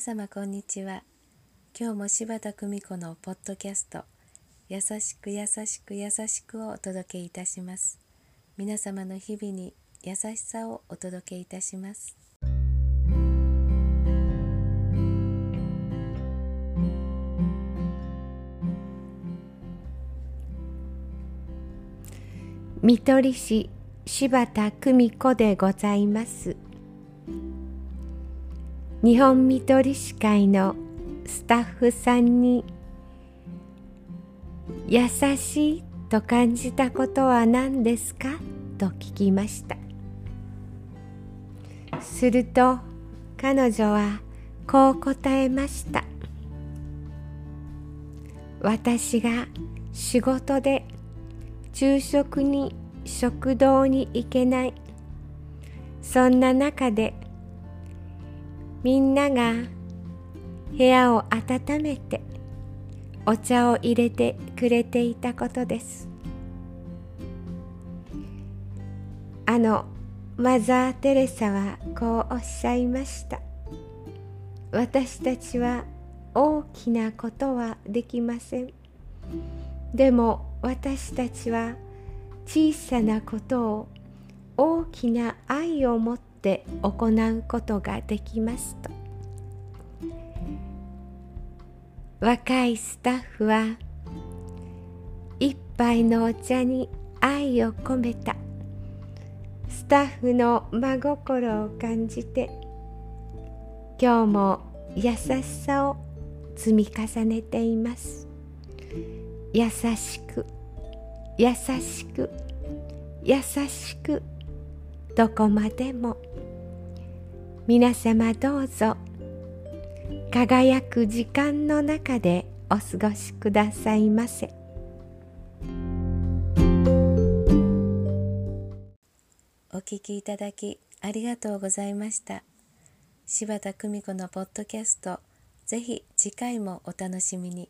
様こんにちは。今日も柴田久美子のポッドキャスト優しく優しく優しくをお届けいたします。皆様の日々に優しさをお届けいたします。見取り師柴田久美子でございます。日本見取り師会のスタッフさんに優しいと感じたことは何ですか？と聞きました。すると彼女はこう答えました。私が仕事で昼食に食堂に行けない。そんな中でみんなが部屋を温めてお茶を入れてくれていたことです。あのマザー・テレサはこうおっしゃいました。私たちは大きなことはできません。でも私たちは小さなことを大きな愛を持ってって行うことができますと。若いスタッフは一杯のお茶に愛を込めた。スタッフの真心を感じて今日も優しさを積み重ねています。優しく優しく優しくどこまでも。皆様どうぞ。輝く時間の中でお過ごしくださいませ。お聞きいただきありがとうございました。柴田久美子のポッドキャスト。ぜひ次回もお楽しみに。